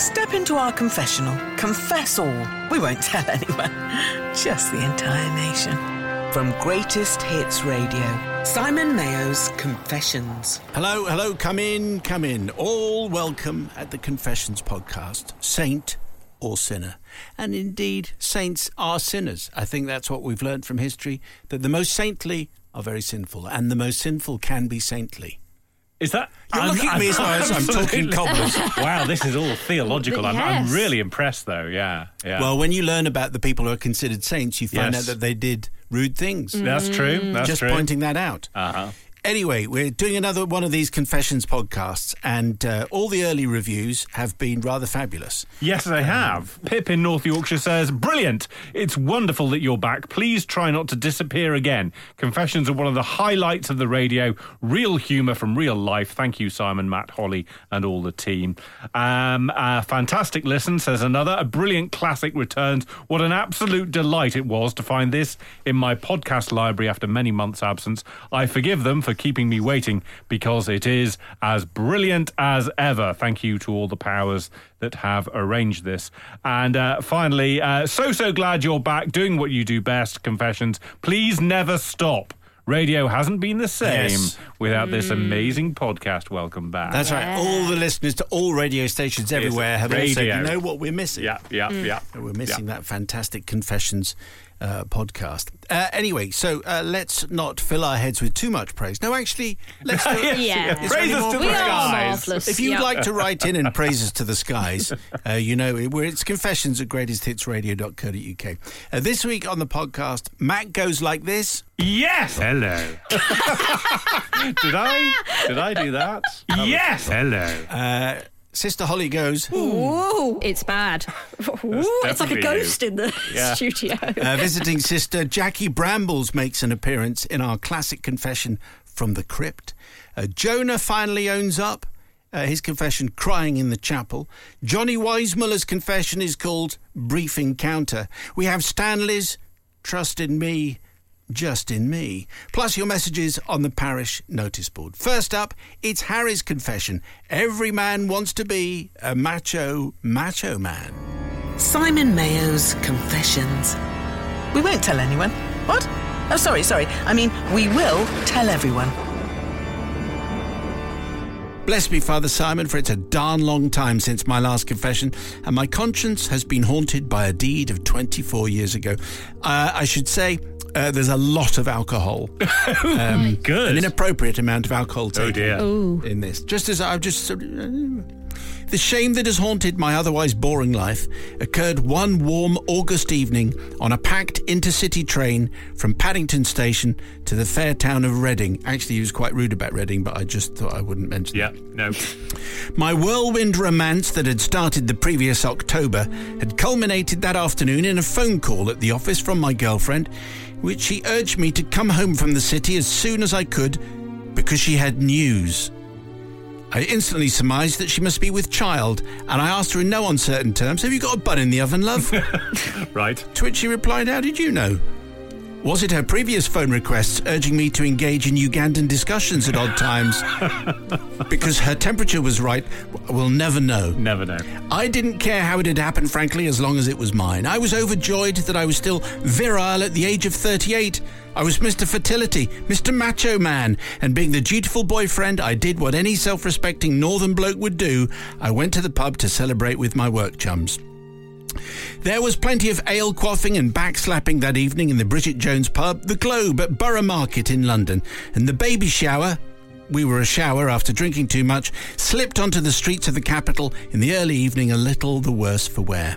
Step into our confessional. Confess all. We won't tell anyone, just the entire nation. From Greatest Hits Radio, Simon Mayo's Confessions. Hello, hello, come in, come in. All welcome at the Confessions podcast, saint or sinner. And indeed, saints are sinners. I think that's what we've learned from history that the most saintly are very sinful, and the most sinful can be saintly. Is that? You're looking at me as though I'm talking absolutely- cobblers. wow, this is all theological. I'm, I'm really impressed, though. Yeah, yeah. Well, when you learn about the people who are considered saints, you find Yes. out that they did rude things. that's true. That's Just true. pointing that out. Uh-huh. Anyway, we're doing another one of these confessions podcasts, and uh, all the early reviews have been rather fabulous. Yes, I have. Pip in North Yorkshire says, Brilliant. It's wonderful that you're back. Please try not to disappear again. Confessions are one of the highlights of the radio. Real humour from real life. Thank you, Simon, Matt, Holly, and all the team. Um, a fantastic listen, says another. A brilliant classic returns. What an absolute delight it was to find this in my podcast library after many months' absence. I forgive them for keeping me waiting because it is as brilliant as ever. Thank you to all the powers that have arranged this. And uh, finally, uh, so, so glad you're back doing what you do best, Confessions. Please never stop. Radio hasn't been the same Yes. without this amazing podcast. Welcome back. That's right. All the listeners to all radio stations everywhere have all said, you know what we're missing? yeah, yeah, yeah. We're missing that fantastic Confessions uh, podcast. Uh, anyway, so uh, let's not fill our heads with too much praise. No, actually, let's do Yes, Yeah. Praise us to the skies. If you'd Yeah. like to write in and praise us to the skies, uh, you know, it- we're, it's confessions at greatesthitsradio.co.uk. Uh, this week on the podcast, Matt goes like this. Yes. Hello. did I? Did I do that? yes. Hello. Sister Holly goes. Ooh, it's bad. Ooh, it's like a definitely ghost in the Yeah. studio. Uh, visiting sister Jackie Brambles makes an appearance in our classic confession from the crypt. Uh, Jonah finally owns up. Uh, his confession, Crying in the Chapel. Johnny Weissmuller's confession is called Brief Encounter. We have Stanley's Trust in Me, Just in Me. Plus your messages on the parish notice board. First up, it's Harry's confession. Every man wants to be a macho, macho man. Simon Mayo's Confessions. We won't tell anyone. What? Oh, sorry, sorry. I mean, we will tell everyone. Bless me, Father Simon, for it's a darn long time since my last confession, and my conscience has been haunted by a deed of 24 years ago. Uh, I should say uh, there's a lot of alcohol, um, Good. an inappropriate amount of alcohol Oh taken dear. in this. Just as I've just. sort of- uh, The shame that has haunted my otherwise boring life occurred one warm August evening on a packed intercity train from Paddington Station to the fair town of Reading. Actually, he was quite rude about Reading, but I just thought I wouldn't mention Yeah. No. my whirlwind romance that had started the previous October had culminated that afternoon in a phone call at the office from my girlfriend, which she urged me to come home from the city as soon as I could because she had news. I instantly surmised that she must be with child, and I asked her in no uncertain terms, Have you got a bun in the oven, love? Right. To which she replied, How did you know? Was it her previous phone requests urging me to engage in Ugandan discussions at odd times? because her temperature was right, we'll never know. Never know. I didn't care how it had happened, frankly, as long as it was mine. I was overjoyed that I was still virile at the age of 38. I was Mr. Fertility, Mr. Macho Man, and being the dutiful boyfriend, I did what any self respecting northern bloke would do. I went to the pub to celebrate with my work chums. There was plenty of ale quaffing and backslapping that evening in the Bridget Jones pub, the Globe at Borough Market in London, and the baby shower. We were a shower after drinking too much, slipped onto the streets of the capital in the early evening, a little the worse for wear.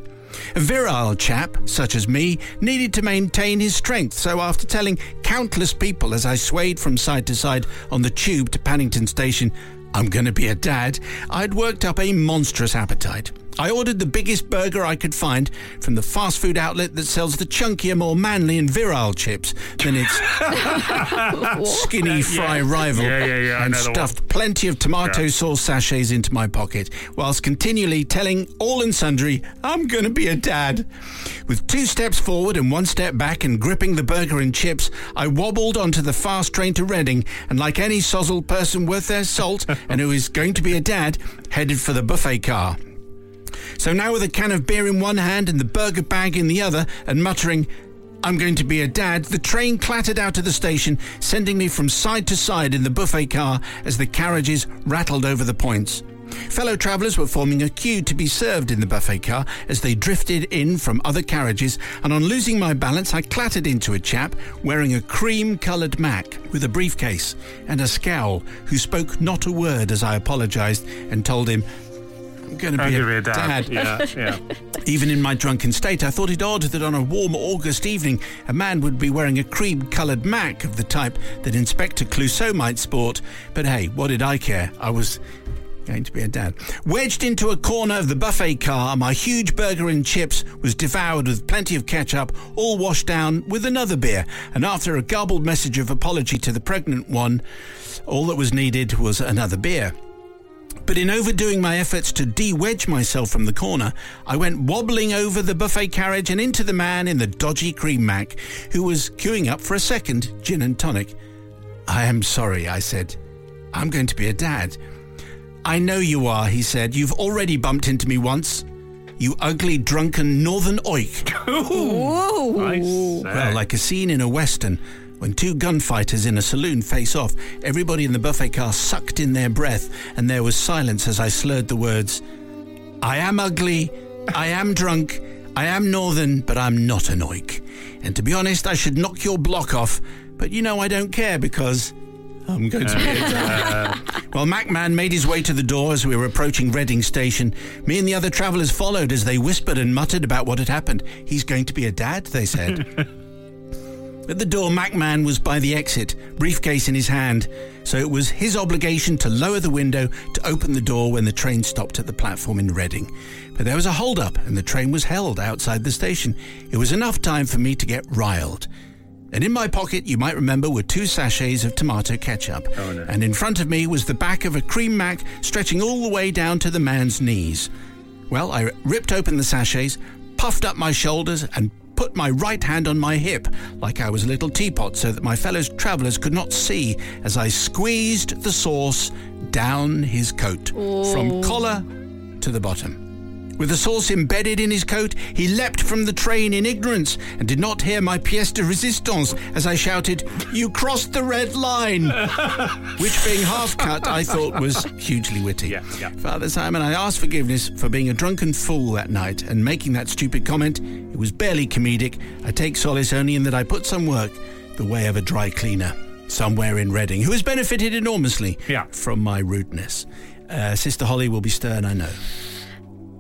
A virile chap, such as me, needed to maintain his strength, so after telling countless people as I swayed from side to side on the tube to Paddington Station, I'm going to be a dad, I'd worked up a monstrous appetite. I ordered the biggest burger I could find from the fast food outlet that sells the chunkier, more manly and virile chips than its skinny fry rival Yeah, yeah, yeah, and the one. stuffed plenty of tomato Yeah. sauce sachets into my pocket whilst continually telling all and sundry, I'm going to be a dad. With two steps forward and one step back and gripping the burger and chips, I wobbled onto the fast train to Reading and, like any sozzled person worth their salt and who is going to be a dad, headed for the buffet car. So now, with a can of beer in one hand and the burger bag in the other, and muttering, I'm going to be a dad, the train clattered out of the station, sending me from side to side in the buffet car as the carriages rattled over the points. Fellow travellers were forming a queue to be served in the buffet car as they drifted in from other carriages, and on losing my balance, I clattered into a chap wearing a cream coloured Mac with a briefcase and a scowl who spoke not a word as I apologised and told him, I'm going to be, a, dad. Yeah, yeah. Even in my drunken state, I thought it odd that on a warm August evening, a man would be wearing a cream coloured Mac of the type that Inspector Clouseau might sport. But hey, what did I care? I was going to be a dad. Wedged into a corner of the buffet car, my huge burger and chips was devoured with plenty of ketchup, all washed down with another beer. And after a garbled message of apology to the pregnant one, all that was needed was another beer. But in overdoing my efforts to de wedge myself from the corner, I went wobbling over the buffet carriage and into the man in the dodgy cream mac, who was queuing up for a second gin and tonic. I am sorry, I said. I'm going to be a dad. I know you are, he said. You've already bumped into me once. You ugly, drunken northern oik. Whoa. Nice. Well, like a scene in a western. When two gunfighters in a saloon face off, everybody in the buffet car sucked in their breath, and there was silence as I slurred the words I am ugly, I am drunk, I am northern, but I'm not an oik. And to be honest, I should knock your block off, but you know I don't care because I'm going to be a dad. Well, Macman made his way to the door as we were approaching Reading Station. Me and the other travellers followed as they whispered and muttered about what had happened. He's going to be a dad, they said. At the door, Macman was by the exit, briefcase in his hand, so it was his obligation to lower the window to open the door when the train stopped at the platform in Reading. But there was a hold up, and the train was held outside the station. It was enough time for me to get riled. And in my pocket, you might remember, were two sachets of tomato ketchup. Oh, and in front of me was the back of a cream mac stretching all the way down to the man's knees. Well, I ripped open the sachets, puffed up my shoulders, and put my right hand on my hip like I was a little teapot so that my fellow travellers could not see as I squeezed the sauce down his coat from oh. collar to the bottom. With the sauce embedded in his coat, he leapt from the train in ignorance and did not hear my pièce de résistance as I shouted, You crossed the red line! Which, being half cut, I thought was hugely witty. Yeah, yeah. Father Simon, I ask forgiveness for being a drunken fool that night and making that stupid comment. It was barely comedic. I take solace only in that I put some work the way of a dry cleaner somewhere in Reading who has benefited enormously Yeah. from my rudeness. Uh, Sister Holly will be stern, I know.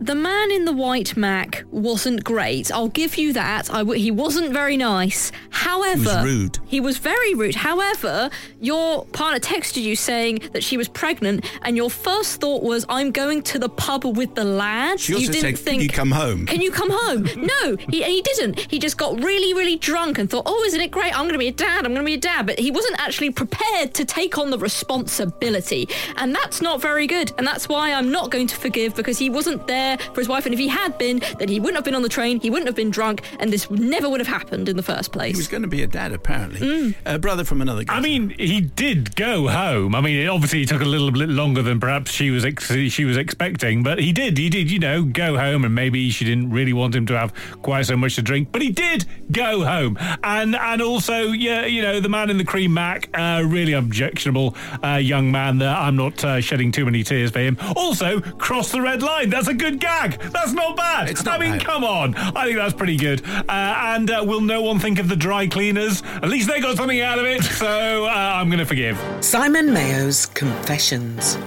The man in the white Mac wasn't great. I'll give you that. I w- he wasn't very nice. However, he was rude. He was very rude. However, your partner texted you saying that she was pregnant, and your first thought was, "I'm going to the pub with the lads." She also you didn't said, think, "Can you come home?" Can you come home? no, he, and he didn't. He just got really, really drunk and thought, "Oh, isn't it great? I'm going to be a dad. I'm going to be a dad." But he wasn't actually prepared to take on the responsibility, and that's not very good. And that's why I'm not going to forgive because he wasn't there for his wife. And if he had been, then he wouldn't have been on the train. He wouldn't have been drunk, and this never would have happened in the first place. He was going to be a dad, apparently. Mm. A brother from another guy. I mean, he did go home. I mean, it obviously took a little bit longer than perhaps she was ex- she was expecting, but he did. He did, you know, go home, and maybe she didn't really want him to have quite so much to drink, but he did go home. And and also, yeah, you know, the man in the cream mac, uh, really objectionable uh, young man. There, I'm not uh, shedding too many tears for him. Also, cross the red line. That's a good gag. That's not bad. It's not I mean, bad. come on. I think that's pretty good. Uh, and uh, will no one think of the dry cleaners? At least they got something out of it. So uh, I'm going to forgive. Simon Mayo's Confessions.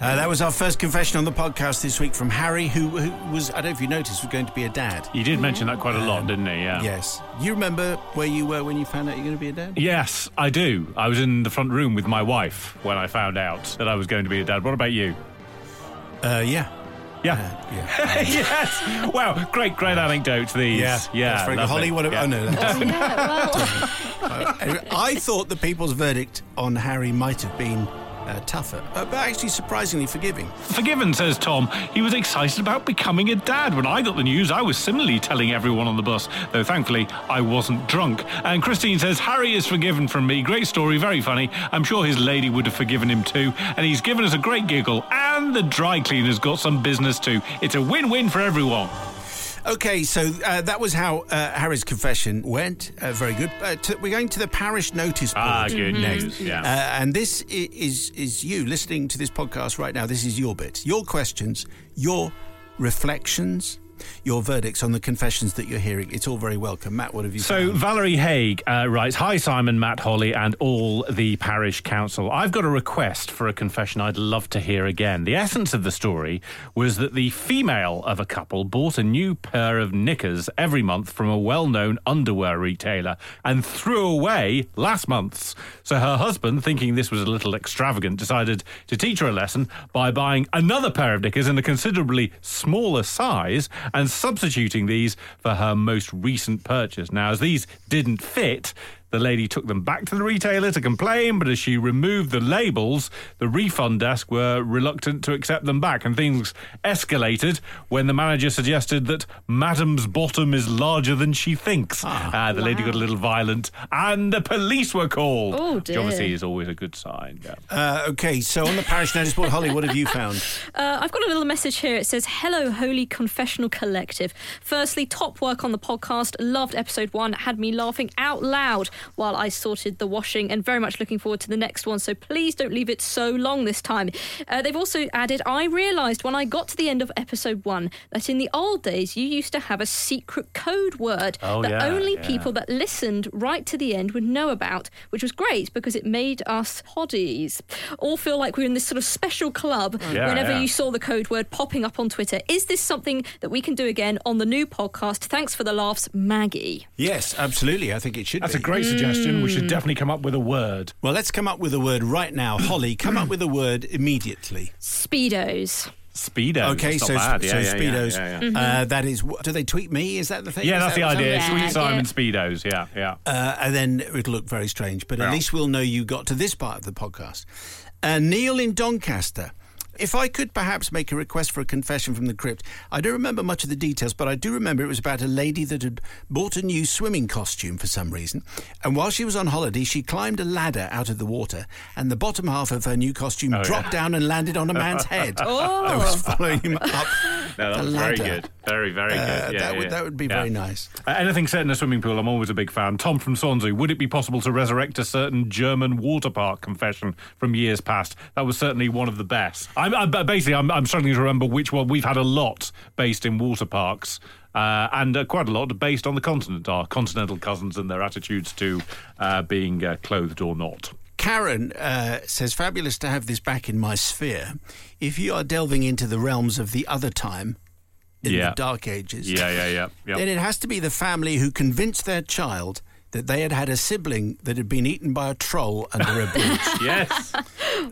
Uh, that was our first confession on the podcast this week from Harry, who, who was, I don't know if you noticed, was going to be a dad. You did mention that quite a lot, didn't he? Yeah. Yes. You remember where you were when you found out you're going to be a dad? Yes, I do. I was in the front room with my wife when I found out that I was going to be a dad. What about you? Uh, yeah. Yeah. Uh, yeah. yes. Wow. Great, great anecdotes. These. Yeah. Yeah. That's very good. Holly, what Yeah. Oh, no. That's, yeah, well, I thought the people's verdict on Harry might have been uh, tougher, uh, but actually surprisingly forgiving. Forgiven, says Tom. He was excited about becoming a dad. When I got the news, I was similarly telling everyone on the bus, though thankfully I wasn't drunk. And Christine says, Harry is forgiven from me. Great story, very funny. I'm sure his lady would have forgiven him too. And he's given us a great giggle. And the dry cleaner's got some business too. It's a win win for everyone. Okay, so uh, that was how uh, Harry's confession went. Uh, very good. Uh, to, we're going to the parish notice board Ah, good next. news. Yeah. Uh, and this i- is is you listening to this podcast right now. This is your bit, your questions, your reflections, your verdicts on the confessions that you're hearing. It's all very welcome. Matt, what have you? So found? Valerie Haig uh, writes, "Hi Simon, Matt, Holly, and all the parish council. I've got a request for a confession I'd love to hear again. The essence of the story was that the female of a couple bought a new pair of knickers every month from a well-known underwear retailer and threw away last month's. So her husband, thinking this was a little extravagant, decided to teach her a lesson by buying another pair of knickers in a considerably smaller size and substituting these for her most recent purchase. Now, as these didn't fit, the lady took them back to the retailer to complain, but as she removed the labels, the refund desk were reluctant to accept them back, and things escalated when the manager suggested that Madam's bottom is larger than she thinks. Ah, the lady got a little violent, and the police were called. Oh, Which obviously dear. is always a good sign. Yeah. Uh, okay, so on the parish notice board, Holly, what have you found? Uh, I've got a little message here. It says, Hello, Holy Confessional Collective. Firstly, top work on the podcast. Loved episode one. Had me laughing out loud while I sorted the washing and very much looking forward to the next one. So please don't leave it so long this time. Uh, they've also added, I realised when I got to the end of episode one that in the old days you used to have a secret code word Oh, that yeah, only yeah. people that listened right to the end would know about, which was great because it made us poddies all feel like we're in this sort of special club Yeah, whenever yeah. you saw the code word popping up on Twitter. Is this something that we can do again on the new podcast? Thanks for the laughs, Maggie. Yes, absolutely. I think it should That's be. a great suggestion. We should definitely come up with a word. well, let's come up with a word right now. Holly, come up with a word immediately. Speedos. Speedo. Okay, That's so, not bad. so Yeah, yeah, yeah, speedos. yeah, yeah. Uh, that is. Do they tweet me? Is that the thing? Yeah, Is that's that the idea. happening? Yeah, Sweet Simon. Speedos. Yeah, yeah. Uh, and then it'll look very strange, but at least we'll know you got to this part of the podcast. Uh, Neil in Doncaster. If I could perhaps make a request for a confession from the crypt, I don't remember much of the details, but I do remember it was about a lady that had bought a new swimming costume for some reason. And while she was on holiday, she climbed a ladder out of the water, and the bottom half of her new costume Oh, dropped down and landed on a man's head. Oh. I was following him up. No, that was very good. Very, very Uh, good. Yeah, that, would, yeah. that would be Yeah. very nice. Uh, anything set in a swimming pool, I'm always a big fan. Tom from Swansea, would it be possible to resurrect a certain German water park confession from years past? That was certainly one of the best. I'm, I'm basically I'm, I'm struggling to remember which one. We've had a lot based in water parks. Uh, and uh, quite a lot based on the continent, our continental cousins and their attitudes to uh, being uh, clothed or not. Karen uh, says, fabulous to have this back in my sphere. If you are delving into the realms of the other time, in Yeah. the Dark Ages, Yeah, yeah, yeah. yeah. then it has to be the family who convinced their child that they had had a sibling that had been eaten by a troll under a bridge. yes.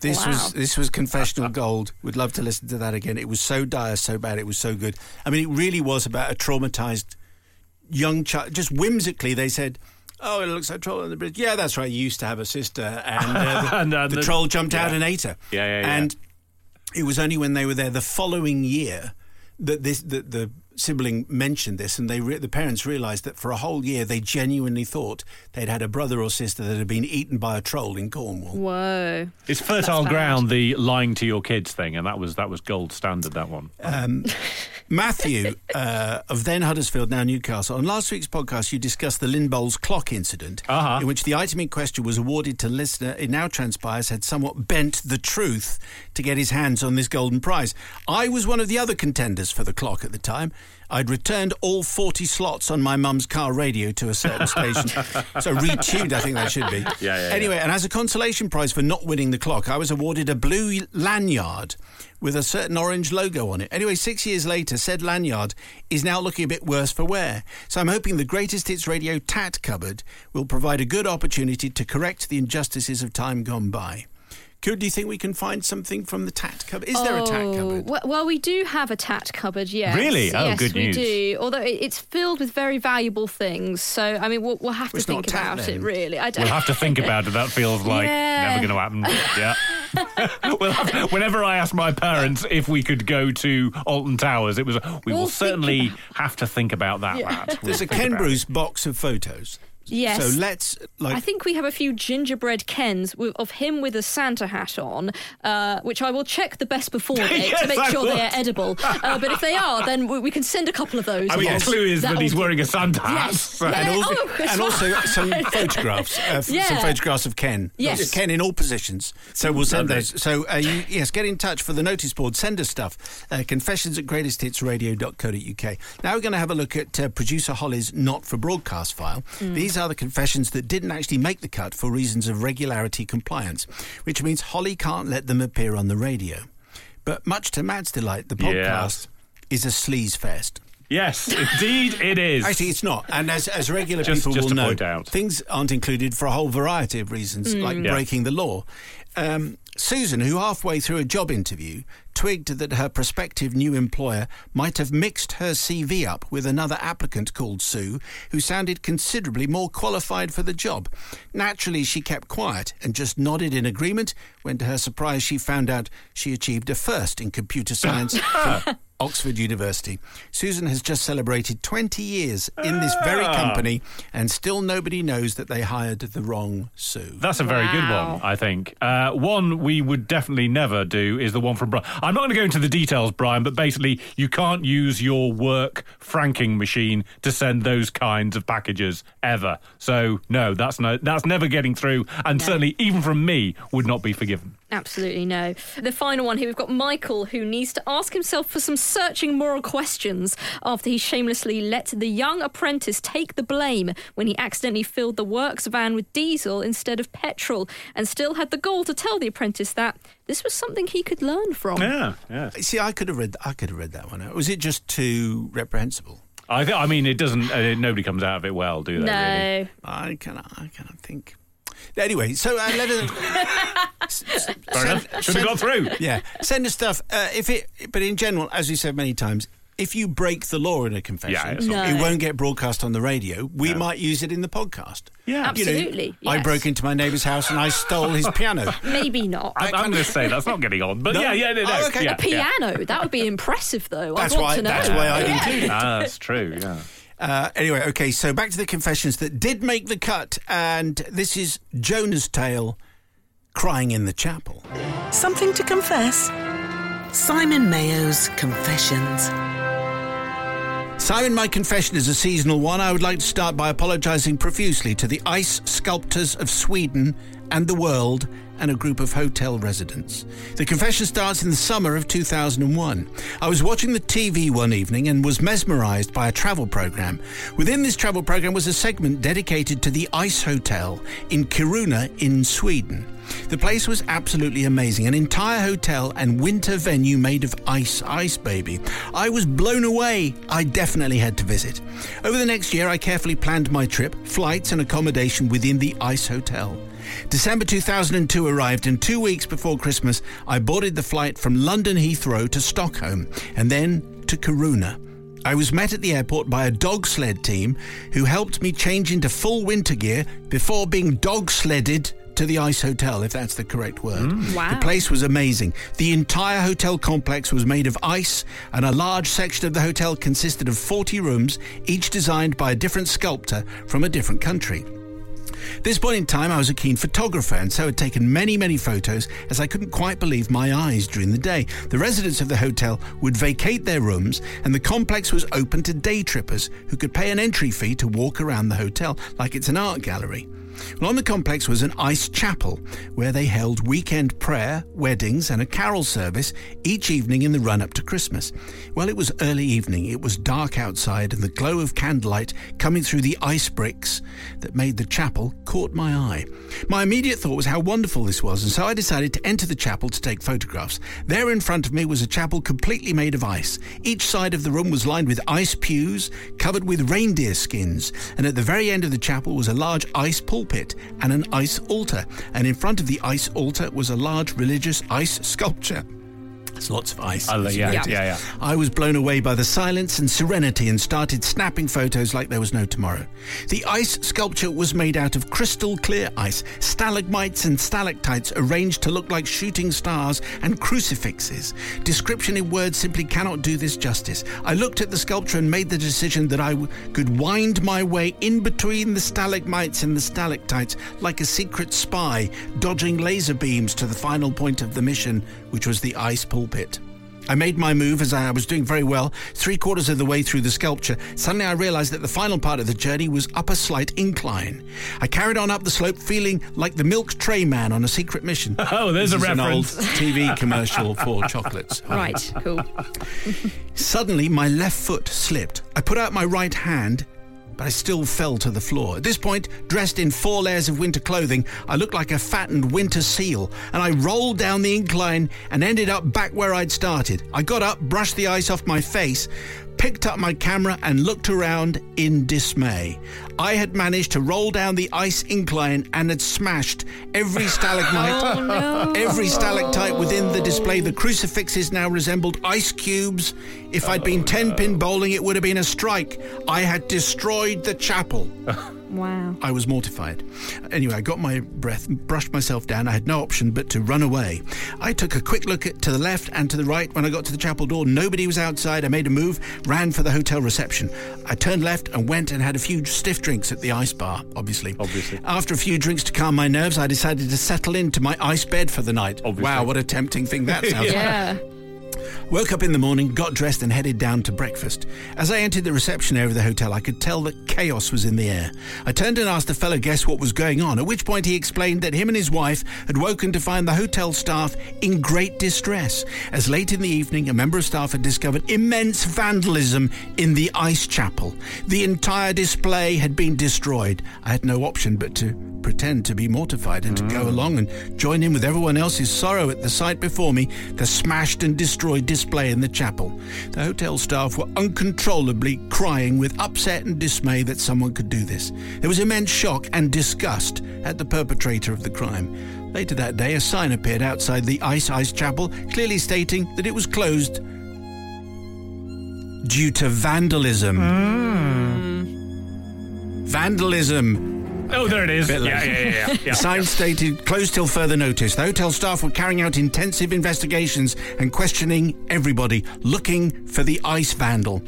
this Wow. was this was confessional gold. Would love to listen to that again. It was so dire, so bad. It was so good. I mean, it really was about a traumatized young child. Just whimsically, they said. Oh, it looks like troll on the bridge. Yeah, that's right. You used to have a sister, and, uh, the, And, uh, the the- troll jumped out and ate her. Yeah, yeah, yeah. And it was only when they were there the following year that this that the sibling mentioned this, and they re- the parents realised that for a whole year they genuinely thought they'd had a brother or sister that had been eaten by a troll in Cornwall. Whoa. It's fertile ground, the lying to your kids thing, and that was that was gold standard. That one. Matthew uh, of then Huddersfield, now Newcastle. On last week's podcast, you discussed the Lynn Bowles clock incident, Uh-huh. in which the item in question was awarded to listener. It now transpires had somewhat bent the truth to get his hands on this golden prize. I was one of the other contenders for the clock at the time. I'd returned all 40 slots on my mum's car radio to a certain station. so retuned, I think that should be. Yeah, yeah, Anyway, and as a consolation prize for not winning the clock, I was awarded a blue lanyard with a certain orange logo on it. Anyway, six years later, said lanyard is now looking a bit worse for wear. So I'm hoping the Greatest Hits Radio Tat Cupboard will provide a good opportunity to correct the injustices of time gone by. Could do you think we can find something from the tat cupboard? Is there a tat Oh, cupboard? Well, well, we do have a tat cupboard, yes. Really? Oh, yes, good we do. Although it's filled with very valuable things. So, I mean, we'll, we'll have to think tat about then. it, really. I don't We'll have to think about it. That feels like Yeah. never going to happen. Yeah. we'll have whenever I ask my parents if we could go to Alton Towers, it was we We'll will certainly about- have to think about that. Yeah. lad. We'll There's a Ken. Bruce box of photos. Yes. So let's like I think we have a few gingerbread Kens with, of him with a Santa hat on, uh, which I will check the best before date Yes, to make I sure they are edible. Uh, but if they are, then we, we can send a couple of those. I mean, along. the clue is that That'll he's wearing a Santa hat. Yes. so- Yeah. and also, oh, and also some photographs, uh, f- some photographs of Ken. Yes. Ken in all positions. So we'll send those. So uh, you, yes, get in touch for the notice board. Send us stuff. Uh, confessions at greatesthitsradio.co.uk. Now we're going to have a look at uh, producer Holly's not for broadcast file. These are the confessions that didn't actually make the cut for reasons of regularity compliance, which means Holly can't let them appear on the radio. But much to Matt's delight, the podcast is a sleaze fest. Yes, indeed it is. Actually, it's not. And as, as regular Just- people just will know, out. things aren't included for a whole variety of reasons, like Yeah. breaking the law. Um, Susan, who halfway through a job interview twigged that her prospective new employer might have mixed her CV up with another applicant called Sue, who sounded considerably more qualified for the job. Naturally, she kept quiet and just nodded in agreement when, to her surprise, she found out she achieved a first in computer science from Oxford University. Susan has just celebrated 20 years in this very Ah. company, and still nobody knows that they hired the wrong Sue. That's a very good one, I think. Uh, one we would definitely never do is the one from Brian. I'm not going to go into the details, Brian, but basically, you can't use your work franking machine to send those kinds of packages ever. So, no, that's no, that's never getting through, and certainly, even from me, would not be forgiven. Absolutely no. The final one here, we've got Michael, who needs to ask himself for some searching moral questions after he shamelessly let the young apprentice take the blame when he accidentally filled the works van with diesel instead of petrol and still had the gall to tell the apprentice that this was something he could learn from. Yeah, yeah. See, I could have read. I could have read that one. out. Was it just too reprehensible? I, th- I mean, it doesn't. Uh, nobody comes out of it well, do they? Really? No. I cannot. I cannot think. Anyway, so uh, let us. Fair enough. Should have got through. Yeah, send us stuff. Uh, if it, but in general, as we said many times, if you break the law in a confession, Yeah, it's not- No. it won't get broadcast on the radio. We might use it in the podcast. Yeah. You know, Absolutely, I yes. broke into my neighbour's house and I stole his piano. Maybe not. I, I'm going to say that's not getting on, but No? yeah, yeah, no, no. Oh, okay. yeah, A yeah. Piano. That would be impressive, though. That's I'd want why. to know. That's why I'd Yeah. include it. Ah, that's true. Yeah. Uh, anyway, okay. So back to the confessions that did make the cut, and this is Jonah's tale, crying in the chapel. Something to confess? Simon Mayo's Confessions. Simon, my confession is a seasonal one. I would like to start by apologising profusely to the ice sculptors of Sweden and the world and a group of hotel residents. The confession starts in the summer of 2001. I was watching the TV one evening and was mesmerised by a travel programme. Within this travel programme was a segment dedicated to the Ice Hotel in Kiruna in Sweden. The place was absolutely amazing. An entire hotel and winter venue made of ice, ice baby. I was blown away. I definitely had to visit. Over the next year, I carefully planned my trip, flights, and accommodation within the ice hotel. December 2002 arrived, and two weeks before Christmas, I boarded the flight from London Heathrow to Stockholm and then to Kiruna. I was met at the airport by a dog sled team who helped me change into full winter gear before being dog sledded to the ice hotel, if that's the correct word. Mm. Wow. The place was amazing. The entire hotel complex was made of ice, and a large section of the hotel consisted of 40 rooms, each designed by a different sculptor from a different country. This point in time, I was a keen photographer and so had taken many, many photos as I couldn't quite believe my eyes during the day. The residents of the hotel would vacate their rooms and the complex was open to day trippers who could pay an entry fee to walk around the hotel like it's an art gallery. Well, on the complex was an ice chapel where they held weekend prayer, weddings, and a carol service each evening in the run up to Christmas. Well, it was early evening, it was dark outside, and the glow of candlelight coming through the ice bricks that made the chapel caught my eye. My immediate thought was how wonderful this was, and so I decided to enter the chapel to take photographs. There in front of me was a chapel completely made of ice. Each side of the room was lined with ice pews covered with reindeer skins, and at the very end of the chapel was a large ice pool pulpit and an ice altar. And in front of the ice altar was a large religious ice sculpture. There's lots of ice. I yeah, yeah, yeah. I was blown away by the silence and serenity and started snapping photos like there was no tomorrow. The ice sculpture was made out of crystal clear ice, stalagmites and stalactites arranged to look like shooting stars and crucifixes. Description in words simply cannot do this justice. I looked at the sculpture and made the decision that I w- could wind my way in between the stalagmites and the stalactites like a secret spy, dodging laser beams to the final point of the mission, which was the ice pulpit. I made my move as I was doing very well. Three quarters of the way through the sculpture, suddenly I realized that the final part of the journey was up a slight incline. I carried on up the slope, feeling like the milk tray man on a secret mission. Oh, there's This a is reference. An old TV commercial for chocolates. Right, cool. Suddenly, my left foot slipped. I put out my right hand, but I still fell to the floor. At this point, dressed in four layers of winter clothing, I looked like a fattened winter seal, and I rolled down the incline and ended up back where I'd started. I got up, brushed the ice off my face, picked up my camera, and looked around in dismay. I had managed to roll down the ice incline and had smashed every stalagmite, oh, every stalactite within the display. The crucifixes now resembled ice cubes. If I'd been 10 pin bowling, it would have been a strike. I had destroyed the chapel. Wow. I was mortified. Anyway, I got my breath, brushed myself down. I had no option but to run away. I took a quick look at, to the left and to the right. When I got to the chapel door, nobody was outside. I made a move, ran for the hotel reception. I turned left and went and had a few stiff drinks at the ice bar, obviously. Obviously. After a few drinks to calm my nerves, I decided to settle into my ice bed for the night. Obviously. Wow, what a tempting thing that sounds like. Woke up in the morning, got dressed, and headed down to breakfast. As I entered the reception area of the hotel, I could tell that chaos was in the air. I turned and asked a fellow guest what was going on, at which point he explained that him and his wife had woken to find the hotel staff in great distress, as late in the evening a member of staff had discovered immense vandalism in the ice chapel. The entire display had been destroyed. I had no option but to pretend to be mortified and to go mm. along and join in with everyone else's sorrow at the sight before me, the smashed and destroyed display in the chapel. The hotel staff were uncontrollably crying with upset and dismay that someone could do this. There was immense shock and disgust at the perpetrator of the crime. Later that day, a sign appeared outside the Ice Ice Chapel, clearly stating that it was closed due to vandalism. Mm. Vandalism. Oh, there it is. Yeah, yeah, yeah, yeah, yeah. sign stated closed till further notice. The hotel staff were carrying out intensive investigations and questioning everybody, looking for the ice vandal.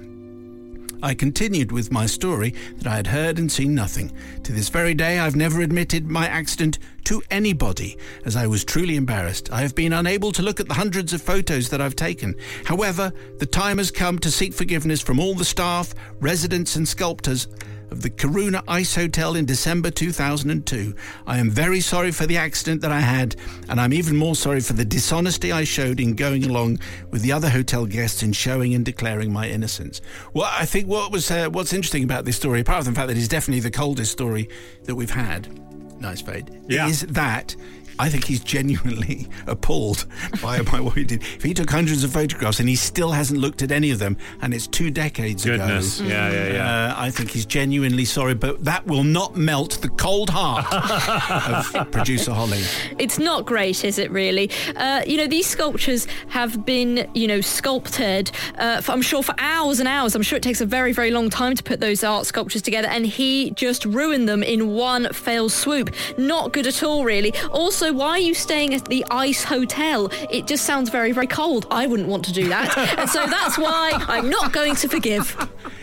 I continued with my story that I had heard and seen nothing. To this very day, I've never admitted my accident to anybody, as I was truly embarrassed. I have been unable to look at the hundreds of photos that I've taken. However, the time has come to seek forgiveness from all the staff, residents, and sculptors of the Kiruna Ice Hotel in December 2002. I am very sorry for the accident that I had, and I'm even more sorry for the dishonesty I showed in going along with the other hotel guests in showing and declaring my innocence. Well, I think what was uh, what's interesting about this story, apart from the fact that it's definitely the coldest story that we've had, nice fade, Yeah. is that. I think he's genuinely appalled by, by what he did. If he took hundreds of photographs and he still hasn't looked at any of them, and it's two decades Goodness. ago, Yeah, yeah, yeah. uh, I think he's genuinely sorry, but that will not melt the cold heart of producer Holly. It's not great, is it really? Uh, you know, these sculptures have been, you know, sculpted, uh, for, I'm sure, for hours and hours. I'm sure it takes a very, very long time to put those art sculptures together, and he just ruined them in one fell swoop. Not good at all, really. Also, why are you staying at the Ice Hotel? It just sounds very, very cold. I wouldn't want to do that. and so that's why I'm not going to forgive.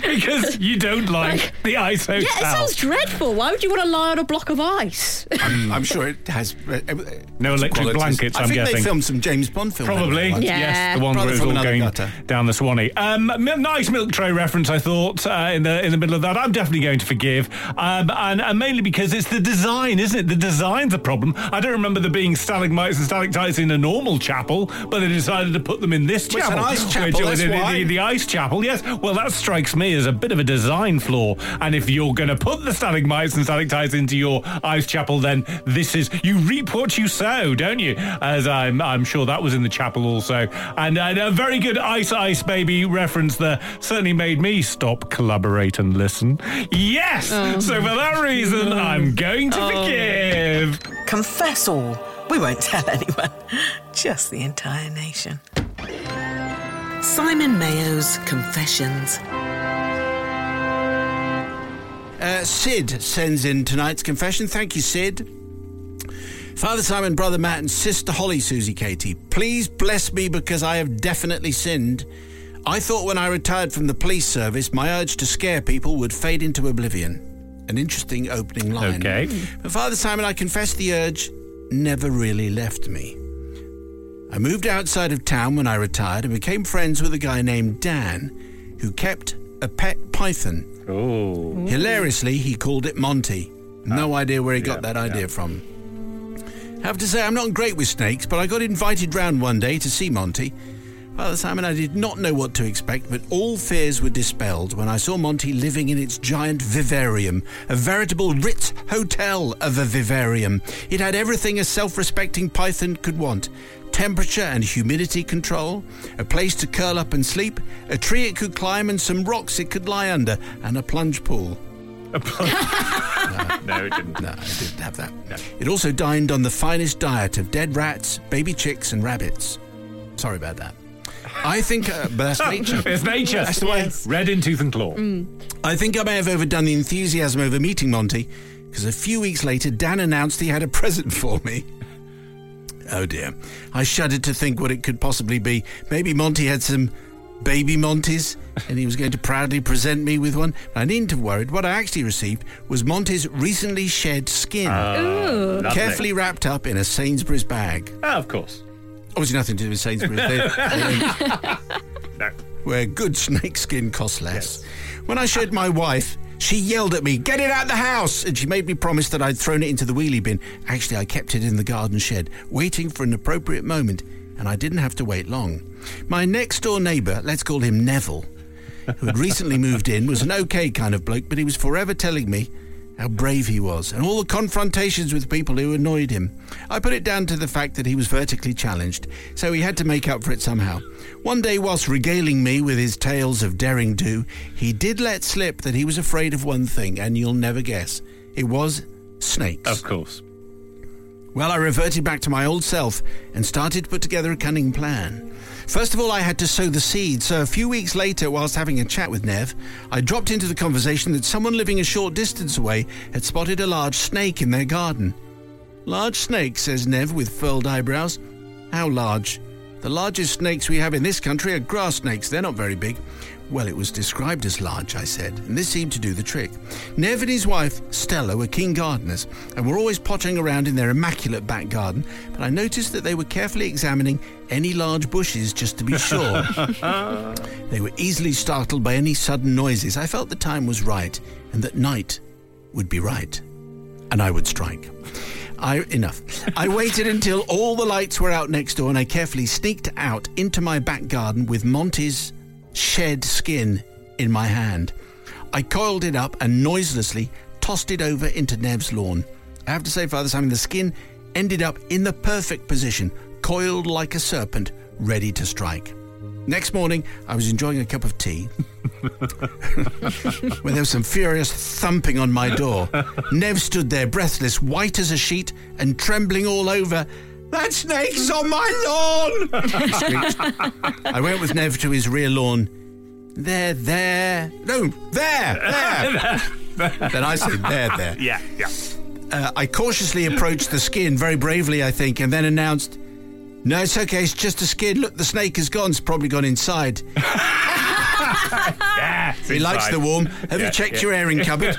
because you don't like the ice hotel. Yeah, it sounds dreadful. Why would you want to lie on a block of ice? I'm, I'm sure it has uh, uh, No electric qualities. blankets, I I'm think guessing. they filmed some James Bond films. Probably. Yeah. yes, the one Brother where it's from all going gutter. down the Swanee. Um, m- nice milk tray reference, I thought, uh, in the in the middle of that. I'm definitely going to forgive, um, and, and mainly because it's the design, isn't it? The design's the problem. I don't remember there being stalagmites and stalactites in a normal chapel, but they decided to put them in this Well, it's chapel. an ice chapel, which that's in the, why. the, the ice chapel. Yes, Well, that strikes me as a bit of a design flaw. And if you're going to put the stalagmites and stalactites into your ice chapel, then this is you reap what you sow, don't you? As I'm, I'm sure that was in the chapel also. And, and a very good Ice Ice Baby reference there certainly made me stop, collaborate, and listen. Yes. Oh. So for that reason, I'm going to oh. forgive. Confess all. We won't tell anyone, just the entire nation. Simon Mayo's Confessions. Uh, Sid sends in tonight's confession. Thank you, Sid. Father Simon, Brother Matt, and Sister Holly, Susie Katie, please bless me because I have definitely sinned. I thought when I retired from the police service, my urge to scare people would fade into oblivion. An interesting opening line. Okay. But Father Simon, I confess the urge never really left me. I moved outside of town when I retired and became friends with a guy named Dan who kept a pet python. Oh. Hilariously, he called it Monty. No ah. idea where he got yeah, that idea yeah. from. Have to say, I'm not great with snakes, but I got invited round one day to see Monty. Father Simon, I did not know what to expect, but all fears were dispelled when I saw Monty living in its giant vivarium, a veritable Ritz hotel of a vivarium. It had everything a self respecting python could want temperature and humidity control, a place to curl up and sleep, a tree it could climb, and some rocks it could lie under, and a plunge pool. No, it didn't. No, I didn't have that. It also dined on the finest diet of dead rats, baby chicks, and rabbits. Sorry about that. I think, uh, but that's nature. It's nature. That's the way. Red in tooth and claw. I think I may have overdone the enthusiasm over meeting Monty, because a few weeks later, Dan announced he had a present for me. Oh dear. I shuddered to think what it could possibly be. Maybe Monty had some baby Monties, and he was going to proudly present me with one. I needn't have worried. What I actually received was Monty's recently shed skin, Lovely. carefully wrapped up in a Sainsbury's bag. Ah, of course. Obviously, nothing to do with Sainsbury's. They, they No. where good snake skin costs less. When I showed my wife, she yelled at me, Get it out the house! And she made me promise that I'd thrown it into the wheelie bin. Actually, I kept it in the garden shed, waiting for an appropriate moment, and I didn't have to wait long. My next door neighbour, let's call him Neville, who had recently moved in, was an okay kind of bloke, but he was forever telling me how brave he was and all the confrontations with people who annoyed him. I put it down to the fact that he was vertically challenged, so he had to make up for it somehow. One day, whilst regaling me with his tales of daring do, he did let slip that he was afraid of one thing, and you'll never guess. It was snakes. Of course. Well, I reverted back to my old self and started to put together a cunning plan. First of all, I had to sow the seed, so a few weeks later, whilst having a chat with Nev, I dropped into the conversation that someone living a short distance away had spotted a large snake in their garden. Large snake, says Nev with furled eyebrows. How large? The largest snakes we have in this country are grass snakes. They're not very big. Well, it was described as large, I said, and this seemed to do the trick. Nev and his wife, Stella, were keen gardeners and were always pottering around in their immaculate back garden, but I noticed that they were carefully examining any large bushes just to be sure. they were easily startled by any sudden noises. I felt the time was right and that night would be right, and I would strike. I enough. I waited until all the lights were out next door and I carefully sneaked out into my back garden with Monty's shed skin in my hand. I coiled it up and noiselessly tossed it over into Nev's lawn. I have to say, Father Simon, the skin ended up in the perfect position, coiled like a serpent, ready to strike. Next morning, I was enjoying a cup of tea when there was some furious thumping on my door. Nev stood there, breathless, white as a sheet, and trembling all over. That snake's on my lawn! he screeched. I went with Nev to his rear lawn. There, there. No, there, there. then I said, there, there. Yeah, yeah. Uh, I cautiously approached the skin, very bravely, I think, and then announced, No, it's okay, it's just a skin. Look, the snake has gone. It's probably gone inside. Yeah. He likes the warm. Have Yeah, you checked yeah. your airing cupboard?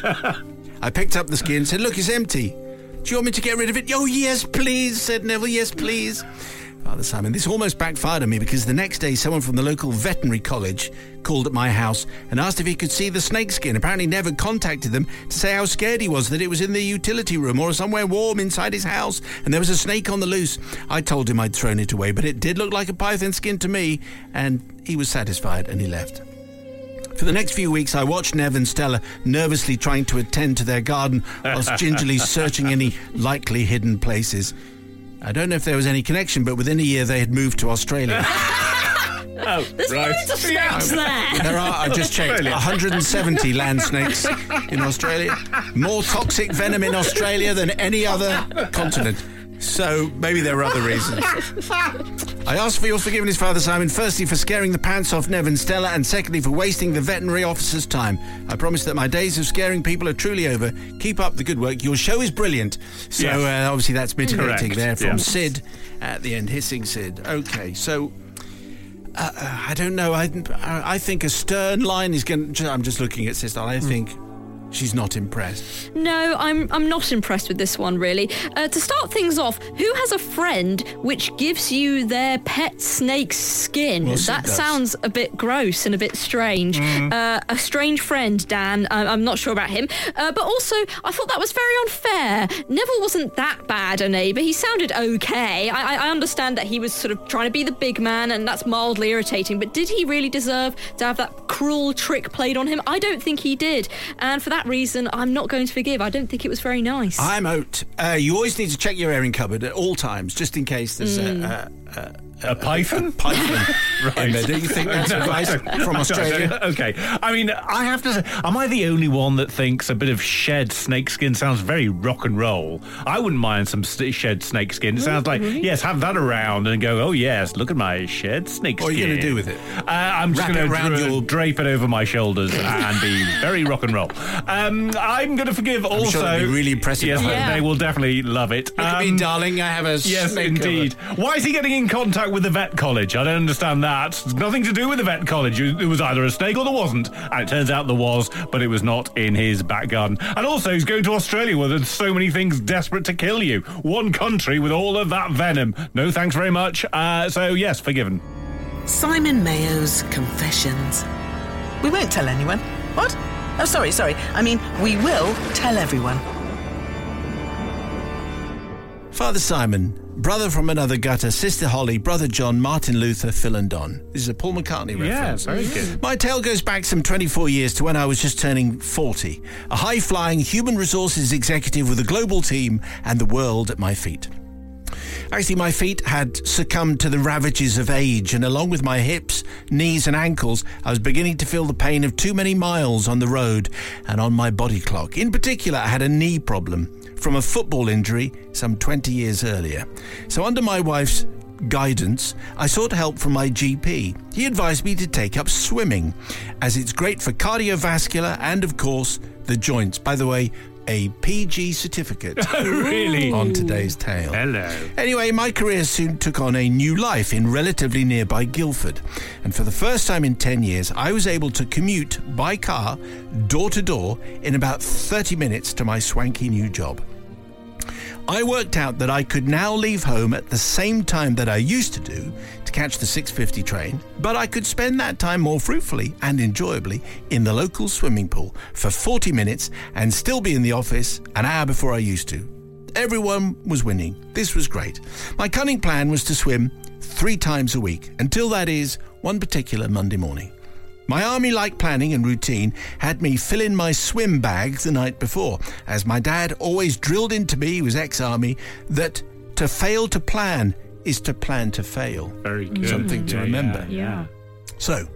I picked up the skin and said, Look, it's empty. Do you want me to get rid of it? Oh, yes, please, said Neville. Yes, please. Father Simon, this almost backfired on me because the next day someone from the local veterinary college called at my house and asked if he could see the snake skin. Apparently, never contacted them to say how scared he was that it was in the utility room or somewhere warm inside his house and there was a snake on the loose. I told him I'd thrown it away, but it did look like a python skin to me, and he was satisfied and he left. For the next few weeks, I watched Nev and Stella nervously trying to attend to their garden whilst gingerly searching any likely hidden places. I don't know if there was any connection, but within a year they had moved to Australia. Oh, There's loads of snakes there. There are, I've just checked, 170 land snakes in Australia. More toxic venom in Australia than any other continent. So maybe there are other reasons. I ask for your forgiveness, Father Simon, firstly for scaring the pants off Nev and Stella, and secondly for wasting the veterinary officer's time. I promise that my days of scaring people are truly over. Keep up the good work. Your show is brilliant. So Yes. uh, obviously that's mitigating Correct, there from yeah. Sid at the end, hissing Sid. Okay, so uh, I don't know. I I think a stern line is going. to... I'm just looking at Sister. I think she's not impressed. No, I'm I'm not impressed with this one really. Uh, to start things off, who has a friend which gives you their pet snake's skin? Well, that sounds a bit gross and a bit strange. Uh, a strange friend, Dan. I- I'm not sure about him. Uh, but also, I thought that was very unfair. Neville wasn't that bad a neighbour. He sounded okay. I, I- I understand that he was sort of trying to be the big man, and that's mildly irritating. But did he really deserve to have that cruel trick played on him? I don't think he did. And for that reason, I'm not going to forgive. I don't think it was very nice. I'm out. Uh, you always need to check your airing cupboard at all times, just in case there's a, a, A python? python in there. Don't you think that's advice from Australia? okay. I mean, I have to say, am I the only one that thinks a bit of shed snakeskin sounds very rock and roll? I wouldn't mind some st- shed snakeskin. It sounds like, yes, have that around and go, oh, yes, look at my shed snakeskin. What are you gonna do with it? Uh, I'm just going around to your- drape it over my shoulders and be very rock and roll. Um, I'm going to forgive also. sure that'd be really impressive Yes, at home. they will definitely love it. Look at me, Um, darling. I have a Yes, snake indeed. Why is he getting in contact with the vet college? I don't understand that. It's nothing to do with the vet college. It was either a snake or there wasn't. And it turns out there was, but it was not in his back garden. And also, he's going to Australia where there's so many things desperate to kill you. One country with all of that venom. No thanks very much. Uh, so, yes, forgiven. Simon Mayo's Confessions. We won't tell anyone. What? Oh, sorry, sorry. I mean, we will tell everyone. Father Simon, brother from another gutter, Sister Holly, Brother John, Martin Luther, Phil and Don. This is a Paul McCartney reference. very good. My tale goes back some 24 years to when I was just turning 40, a high flying human resources executive with a global team and the world at my feet. Actually, my feet had succumbed to the ravages of age, and along with my hips, knees, and ankles, I was beginning to feel the pain of too many miles on the road and on my body clock. In particular, I had a knee problem from a football injury some 20 years earlier. So, under my wife's guidance, I sought help from my GP. He advised me to take up swimming, as it's great for cardiovascular and, of course, the joints. By the way, a PG certificate oh, really? on today's tale. Hello. Anyway, my career soon took on a new life in relatively nearby Guildford. And for the first time in 10 years, I was able to commute by car, door to door, in about 30 minutes to my swanky new job. I worked out that I could now leave home at the same time that I used to do catch the 6:50 train, but I could spend that time more fruitfully and enjoyably in the local swimming pool for 40 minutes and still be in the office an hour before I used to. Everyone was winning. This was great. My cunning plan was to swim 3 times a week until that is one particular Monday morning. My army like planning and routine had me fill in my swim bag the night before, as my dad always drilled into me, he was ex army, that to fail to plan is to plan to fail. Very good. Something to Yeah, remember. yeah, yeah. So,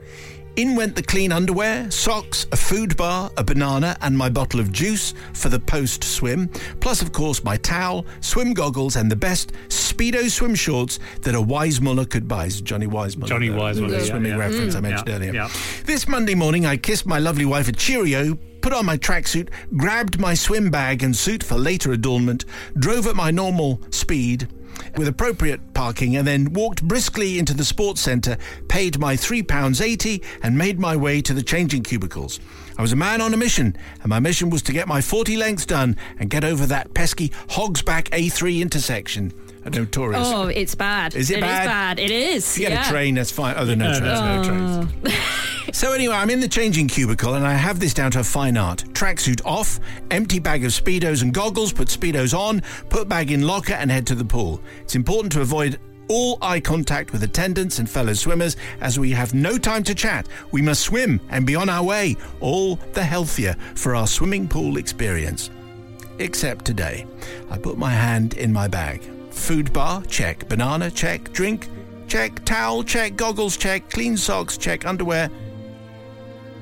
in went the clean underwear, socks, a food bar, a banana, and my bottle of juice for the post swim, plus, of course, my towel, swim goggles, and the best Speedo swim shorts that a Weissmuller could buy. It's Johnny Weissmuller. Johnny the- Weissmuller, the yeah, swimming yeah. reference I mm. mentioned Yeah, earlier. yeah. This Monday morning, I kissed my lovely wife a Cheerio, put on my tracksuit, grabbed my swim bag and suit for later adornment, drove at my normal speed with appropriate parking, and then walked briskly into the sports centre, paid my £3.80, and made my way to the changing cubicles. I was a man on a mission, and my mission was to get my 40 lengths done and get over that pesky Hogsback A3 intersection. A notorious. Oh, it's bad. Is it bad? bad. It is. If you get yeah. a train, that's fine. Oh, there are no, No, trains. there's no trains. Oh. So anyway, I'm in the changing cubicle and I have this down to a fine art. Tracksuit off, empty bag of speedos and goggles, put speedos on, put bag in locker and head to the pool. It's important to avoid all eye contact with attendants and fellow swimmers as we have no time to chat. We must swim and be on our way, all the healthier for our swimming pool experience. Except today. I put my hand in my bag. Food bar, check. Banana, check. Drink, check. Towel, check. Goggles, check. Clean socks, check. Underwear.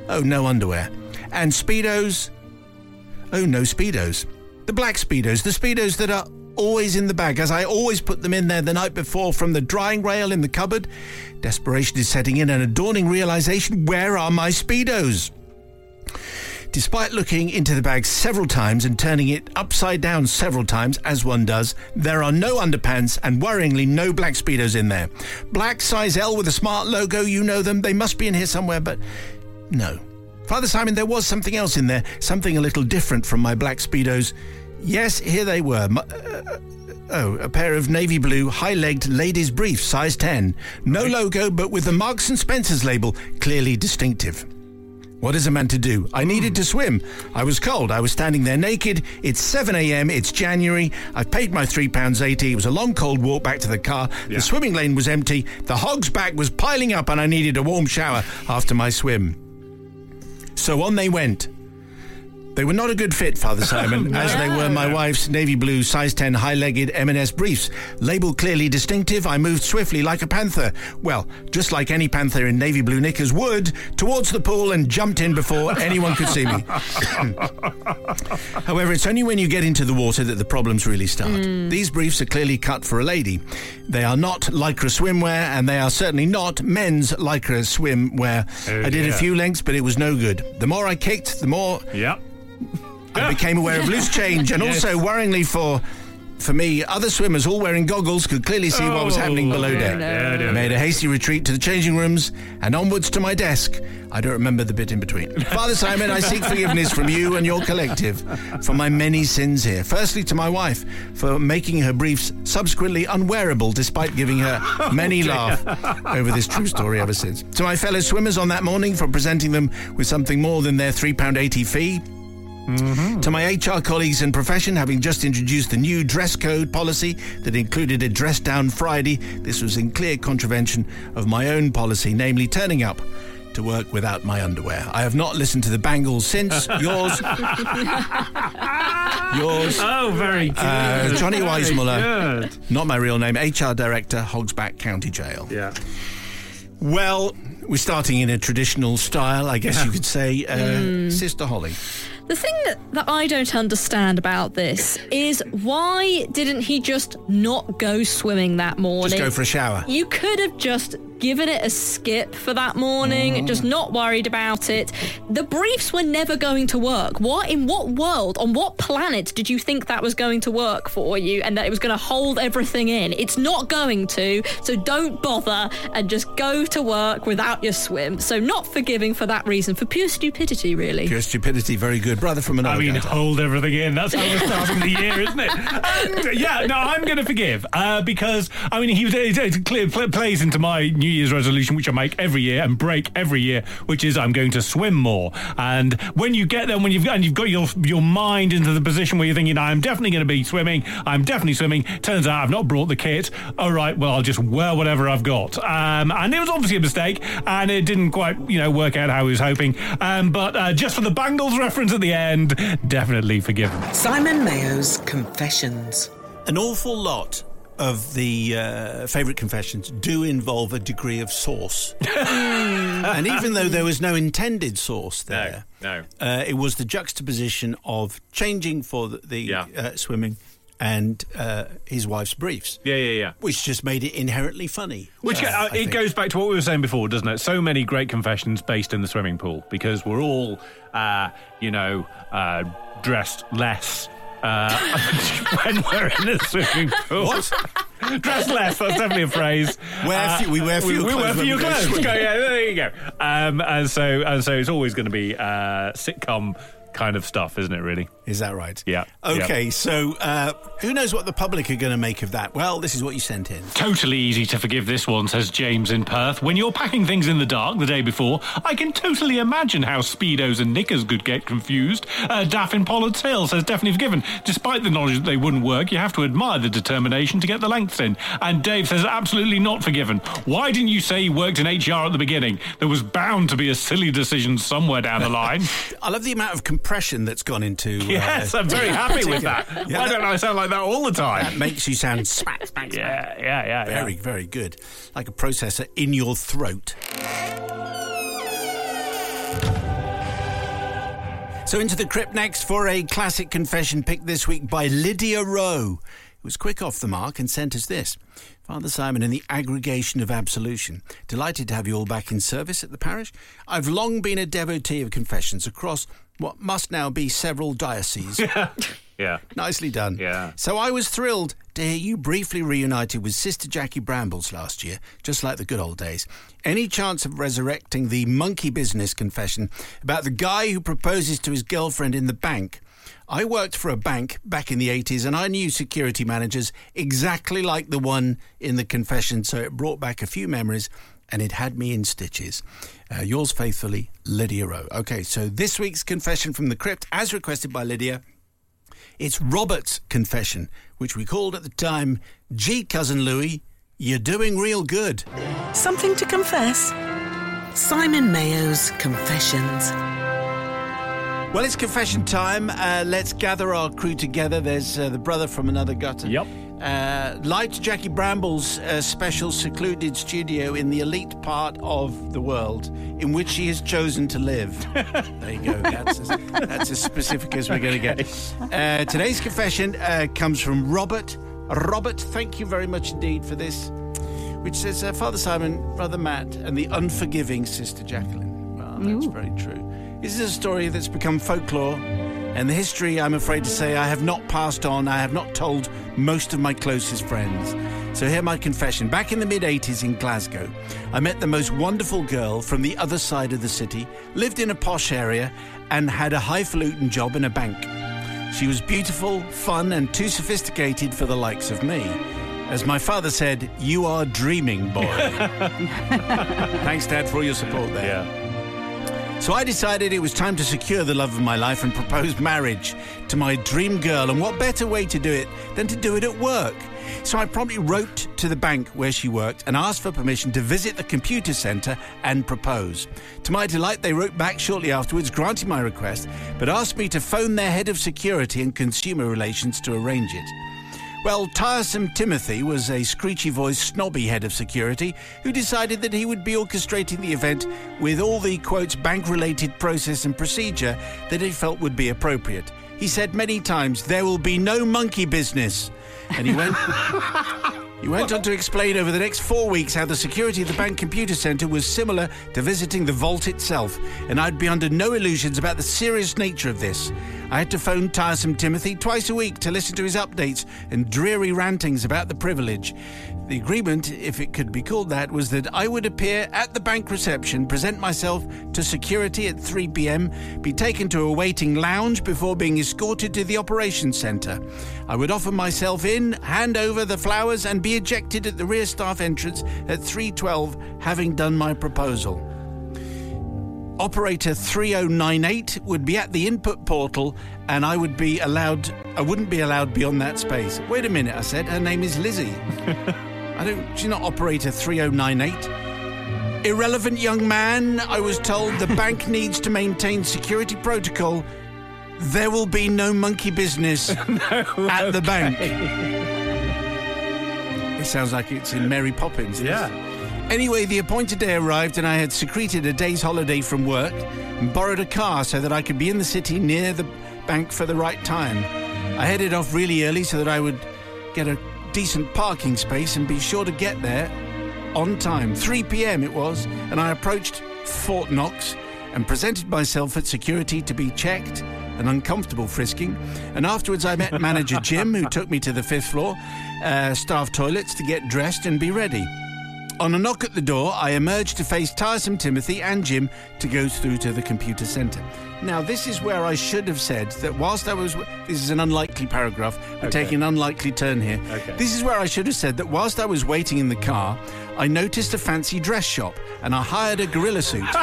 Oh, no underwear. And Speedos. Oh, no Speedos. The black Speedos, the Speedos that are always in the bag, as I always put them in there the night before from the drying rail in the cupboard. Desperation is setting in, and a dawning realization where are my Speedos? Despite looking into the bag several times and turning it upside down several times, as one does, there are no underpants and worryingly no black Speedos in there. Black size L with a smart logo, you know them, they must be in here somewhere, but no. Father Simon, there was something else in there, something a little different from my black Speedos. Yes, here they were. My, uh, oh, a pair of navy blue, high legged ladies' briefs, size 10. No logo, but with the Marks and Spencer's label clearly distinctive. What is a man to do? I needed to swim. I was cold. I was standing there naked. It's 7 a.m. It's January. I paid my £3.80. It was a long, cold walk back to the car. The swimming lane was empty. The hog's back was piling up, and I needed a warm shower after my swim. So on they went. They were not a good fit, Father Simon, as they were my wife's navy blue size 10 high-legged M&S briefs. Label clearly distinctive, I moved swiftly like a panther. Well, just like any panther in navy blue knickers would, towards the pool and jumped in before anyone could see me. However, it's only when you get into the water that the problems really start. Hmm. These briefs are clearly cut for a lady. They are not lycra swimwear, and they are certainly not men's lycra swimwear. Oh, I did a few lengths, but it was no good. The more I kicked, the more Yep. I became aware of loose change, and Yes. also worryingly for for me, other swimmers, all wearing goggles, could clearly see what was oh, happening below Oh, deck. yeah, yeah, I made a hasty retreat to the changing rooms and onwards to my desk. I don't remember the bit in between. Father Simon, I seek forgiveness from you and your collective for my many sins here. Firstly, to my wife for making her briefs subsequently unwearable despite giving her many laugh over this true story ever since. To my fellow swimmers on that morning for presenting them with something more than their £3.80 fee. To my HR colleagues in profession, having just introduced the new dress code policy that included a dress down Friday, this was in clear contravention of my own policy, namely turning up to work without my underwear. I have not listened to the Bangles since. Yours, yours, Oh, very good. uh, Johnny Weissmuller. Good. not my real name, HR Director, Hogsback County Jail. Yeah. Well, we're starting in a traditional style, I guess you could say. Uh, Sister Holly. The thing that, that I don't understand about this is why didn't he just not go swimming that morning? Just go for a shower. You could have just given it a skip for that morning, just not worried about it. The briefs were never going to work. What in what world, on what planet did you think that was going to work for you and that it was going to hold everything in? It's not going to, so don't bother and just go to work without your swim. So not forgiving for that reason, for pure stupidity, really. Pure stupidity, very good. Brother from another I mean, gutter. hold everything in. That's how we're starting the year, isn't it? And, yeah, no, I'm going to forgive uh, because I mean, he it, it clear, pl- plays into my New Year's resolution, which I make every year and break every year, which is I'm going to swim more. And when you get there, when you've and you've got your your mind into the position where you're thinking, I'm definitely going to be swimming. I'm definitely swimming. Turns out I've not brought the kit. All right, well, I'll just wear whatever I've got. Um, and it was obviously a mistake, and it didn't quite, you know, work out how he was hoping. Um, but uh, just for the Bangles reference at the end, definitely forgiven. Simon Mayo's Confessions. An awful lot of the uh, favourite confessions do involve a degree of sauce. and even though there was no intended sauce there, no. Uh, it was the juxtaposition of changing for the, the Yeah. uh, swimming and uh, his wife's briefs, Yeah, yeah, yeah. which just made it inherently funny. Which uh, uh, it think. goes back to what we were saying before, doesn't it? So many great confessions based in the swimming pool because we're all, uh, you know, uh, dressed less. Uh, when we're in the swimming pool, What? dress less. That's definitely a phrase. Wear few- we wear fewer we, we clothes wear when fewer we go clothes. Go, yeah, there you go. Um, and so and so it's always going to be uh, sitcom kind of stuff, isn't it? Really? Is that right? Yeah. Okay, so uh, who knows what the public are going to make of that? Well, this is what you sent in. Totally easy to forgive this one, says James in Perth. When you're packing things in the dark the day before, I can totally imagine how Speedos and knickers could get confused. Uh, Daff in Pollard's Hill says definitely forgiven. Despite the knowledge that they wouldn't work, you have to admire the determination to get the lengths in. And Dave says absolutely not forgiven. Why didn't you say you worked in HR at the beginning? There was bound to be a silly decision somewhere down the line. I love the amount of compression that's gone into. uh, yes, I'm very happy with that. Yeah, Why that- don't I sound like that all the that time? makes you sound smack, smack, smack. Yeah, yeah, yeah. Very, yeah. very good. Like a processor in your throat. So into the crypt next for a classic confession picked this week by Lydia Rowe. It was quick off the mark and sent us this. Father Simon in the aggregation of absolution. Delighted to have you all back in service at the parish. I've long been a devotee of confessions across what must now be several dioceses. Yeah. Nicely done. Yeah. So I was thrilled to hear you briefly reunited with Sister Jackie Brambles last year, just like the good old days. Any chance of resurrecting the monkey business confession about the guy who proposes to his girlfriend in the bank? I worked for a bank back in the 80s and I knew security managers exactly like the one in the confession, so it brought back a few memories and it had me in stitches. Uh, yours faithfully, Lydia Rowe. Okay, so this week's confession from the crypt, as requested by Lydia, it's Robert's confession, which we called at the time, Gee, Cousin Louie, you're doing real good. Something to confess? Simon Mayo's Confessions. Well, it's confession time. Uh, let's gather our crew together. There's uh, the brother from another gutter. Yep. Uh, light Jackie Bramble's uh, special secluded studio in the elite part of the world in which she has chosen to live. there you go. That's as, that's as specific as we're going to get. Uh, today's confession uh, comes from Robert. Robert, thank you very much indeed for this, which says uh, Father Simon, Brother Matt, and the unforgiving Sister Jacqueline. Well, that's very true. This is a story that's become folklore, and the history, I'm afraid to say, I have not passed on. I have not told most of my closest friends. So here my confession. Back in the mid 80s in Glasgow, I met the most wonderful girl from the other side of the city, lived in a posh area, and had a highfalutin job in a bank. She was beautiful, fun, and too sophisticated for the likes of me. As my father said, you are dreaming, boy. Thanks, Dad, for all your support there. Yeah. So I decided it was time to secure the love of my life and propose marriage to my dream girl. And what better way to do it than to do it at work? So I promptly wrote to the bank where she worked and asked for permission to visit the computer centre and propose. To my delight, they wrote back shortly afterwards, granting my request, but asked me to phone their head of security and consumer relations to arrange it. Well, tiresome Timothy was a screechy voiced, snobby head of security who decided that he would be orchestrating the event with all the quotes bank related process and procedure that he felt would be appropriate. He said many times, There will be no monkey business. And he went. He went on to explain over the next four weeks how the security of the bank computer centre was similar to visiting the vault itself, and I'd be under no illusions about the serious nature of this. I had to phone tiresome Timothy twice a week to listen to his updates and dreary rantings about the privilege. The agreement, if it could be called that, was that I would appear at the bank reception, present myself to security at 3 pm, be taken to a waiting lounge before being escorted to the operations centre. I would offer myself in, hand over the flowers, and be ejected at the rear staff entrance at 3:12, having done my proposal. Operator 3098 would be at the input portal and I would be allowed I wouldn't be allowed beyond that space. Wait a minute, I said. Her name is Lizzie. I don't she's not operator 3098. Irrelevant young man, I was told the bank needs to maintain security protocol. There will be no monkey business at the bank. It sounds like it's in Mary Poppins. doesn't it? Anyway, the appointed day arrived and I had secreted a day's holiday from work and borrowed a car so that I could be in the city near the bank for the right time. I headed off really early so that I would get a decent parking space and be sure to get there on time. 3 p.m. it was, and I approached Fort Knox and presented myself at security to be checked, an uncomfortable frisking. And afterwards, I met manager Jim, who took me to the fifth floor, uh, staff toilets to get dressed and be ready. On a knock at the door, I emerged to face tiresome Timothy and Jim to go through to the computer centre. Now, this is where I should have said that whilst I was. This is an unlikely paragraph. We're taking an unlikely turn here. Okay. This is where I should have said that whilst I was waiting in the car, I noticed a fancy dress shop and I hired a gorilla suit.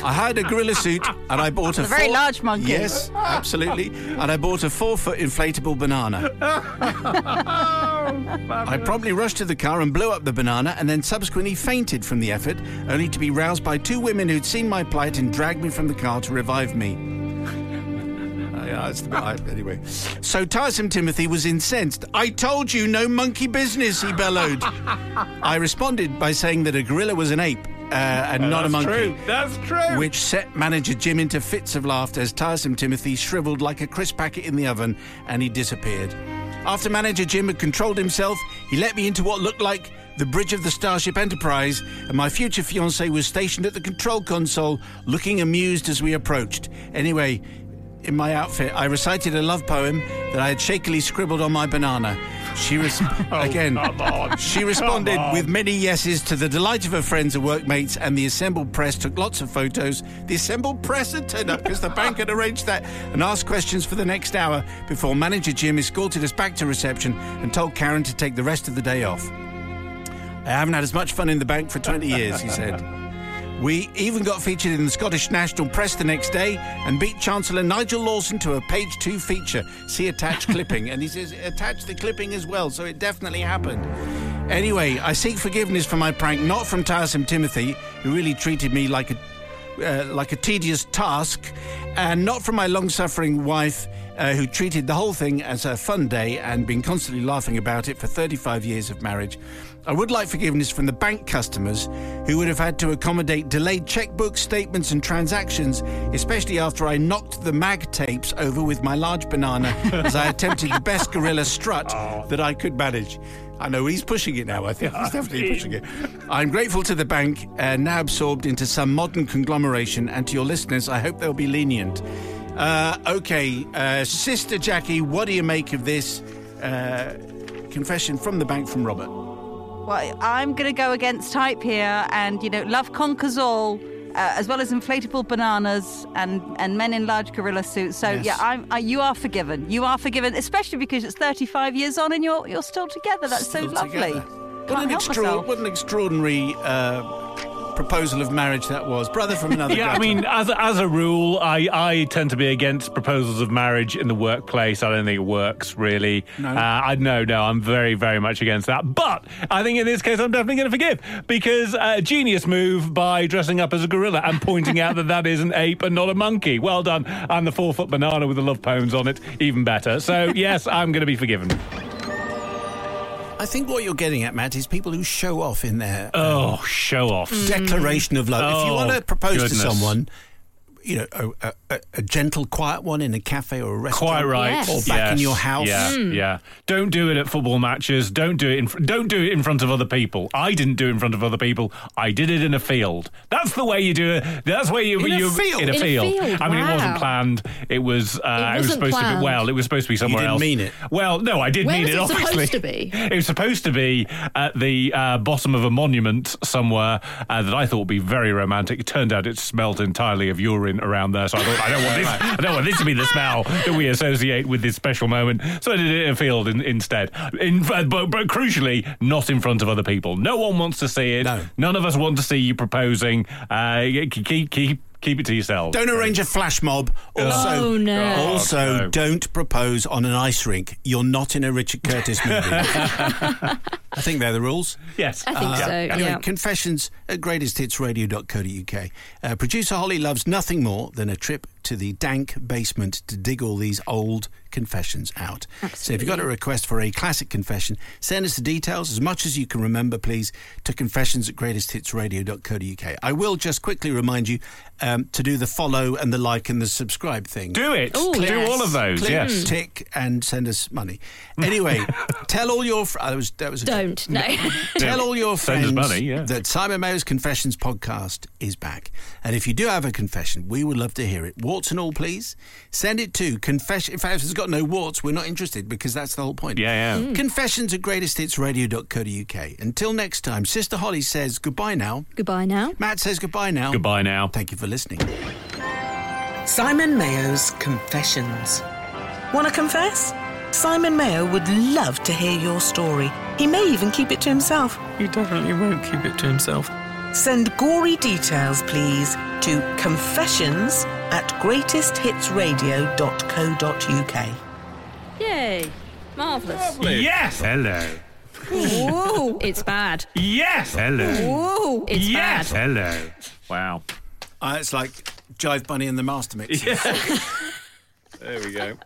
I hired a gorilla suit and I bought a, a very four- large monkey. Yes, absolutely. And I bought a four foot inflatable banana. Oh, I promptly rushed to the car and blew up the banana and then subsequently fainted from the effort, only to be roused by two women who'd seen my plight and dragged me from the car to revive me. Yeah, that's the bit I, anyway. So tiresome Timothy was incensed. I told you no monkey business, he bellowed. I responded by saying that a gorilla was an ape uh, and not a That's monkey true. That's true. which set manager Jim into fits of laughter as tiresome Timothy shriveled like a crisp packet in the oven and he disappeared. After manager Jim had controlled himself, he let me into what looked like the bridge of the Starship Enterprise, and my future fiancée was stationed at the control console, looking amused as we approached. Anyway, in my outfit, I recited a love poem that I had shakily scribbled on my banana. She res- again. Oh, on. She responded with many yeses to the delight of her friends and workmates, and the assembled press took lots of photos. The assembled press had turned up because the bank had arranged that and asked questions for the next hour before manager Jim escorted us back to reception and told Karen to take the rest of the day off. I haven't had as much fun in the bank for 20 years, he said. We even got featured in the Scottish National Press the next day and beat Chancellor Nigel Lawson to a page two feature. See attached clipping. And he says, attach the clipping as well, so it definitely happened. Anyway, I seek forgiveness for my prank, not from tiresome Timothy, who really treated me like a uh, like a tedious task, and not from my long-suffering wife, uh, who treated the whole thing as a fun day and been constantly laughing about it for 35 years of marriage. I would like forgiveness from the bank customers who would have had to accommodate delayed checkbooks, statements, and transactions, especially after I knocked the mag tapes over with my large banana as I attempted the best gorilla strut that I could manage. I know he's pushing it now. I think he's definitely pushing it. I'm grateful to the bank, uh, now absorbed into some modern conglomeration, and to your listeners, I hope they'll be lenient. Uh, okay, uh, Sister Jackie, what do you make of this uh, confession from the bank from Robert? Well, I'm going to go against type here, and you know, love conquers all, uh, as well as inflatable bananas and and men in large gorilla suits. So Yes. yeah, I'm, I, you are forgiven. You are forgiven, especially because it's 35 years on and you're you're still together. That's so lovely. What an, extra- what an extraordinary uh, proposal of marriage that was. Brother from another Yeah, I mean, as a, as a rule, I, I tend to be against proposals of marriage in the workplace. I don't think it works really. No. uh, I no, no, I'm very, very much against that. But I think in this case, I'm definitely going to forgive because uh, genius move by dressing up as a gorilla and pointing out that that is an ape and not a monkey. Well done. And the four foot banana with the love poems on it, even better. So yes, I'm going to be forgiven. I think what you're getting at, Matt, is people who show off in their Oh, um, show off. declaration of love. if you mm. Oh, want to propose goodness. to someone, you know, a, a, a gentle, quiet one in a cafe or a restaurant, Quite right. Yes. or back in your house. Yeah, yeah. Don't do it at football matches. Don't do it in. fr- Don't do it in front of other people. I didn't do it in front of other people. I did it in a field. That's the way you do it. That's where you. In a you field? In a In a field. field, I mean, it wasn't planned. It was. Uh, it, was wasn't supposed to planned. be. Well, it was supposed to be somewhere didn't else. mean it. Well, no, I did Where mean was it. it supposed Obviously, to be? It was supposed to be at the uh, bottom of a monument somewhere uh, that I thought would be very romantic. It turned out it smelt entirely of urine around there, so I thought I don't want this. I don't want this to be the smell that we associate with this special moment. So I did it in a field in, instead. In, but, but crucially, not in front of other people. No one wants to see it. No. None of us want to see you proposing. Uh, keep keep keep it to yourselves. Don't arrange a flash mob. Also, Oh, no. also Oh, no. don't propose on an ice rink. You're not in a Richard Curtis movie. I think they're the rules. Yes, I think so. Anyway, yeah. confessions at greatesthitsradio.co.uk. Uh, Producer Holly loves nothing more than a trip to the dank basement to dig all these old confessions out. So if you've got a request for a classic confession, send us the details as much as you can remember, please, to confessions at greatesthitsradio.co.uk. I will just quickly remind you um, to do the follow and the like and the subscribe thing. do it. Ooh, do yes. all of those. Click, yes. tick, and send us money. Anyway, tell all your. friends. that was that was. Don't no. Tell all your Send us friends money, yeah. that Simon Mayo's Confessions podcast is back. And if you do have a confession, we would love to hear it. What warts and all, please. Send it to confession. In fact, if it's got no warts, we're not interested because that's the whole point. Yeah, yeah. Mm. Confessions at greatesthitsradio.co.uk. Until next time, Sister Holly says goodbye now. Goodbye now. Matt says goodbye now. Goodbye now. Thank you for listening. Simon Mayo's Confessions. Want to confess? Simon Mayo would love to hear your story. He may even keep it to himself. He definitely won't keep it to himself. Send gory details, please, to confessions at greatesthitsradio.co.uk. Yay. Marvellous. Yes. Hello. Whoa, it's bad. Yes. Hello. Whoa, it's bad. yes. bad. Hello. Wow. Uh, it's like Jive Bunny and the Master Mix. There we go.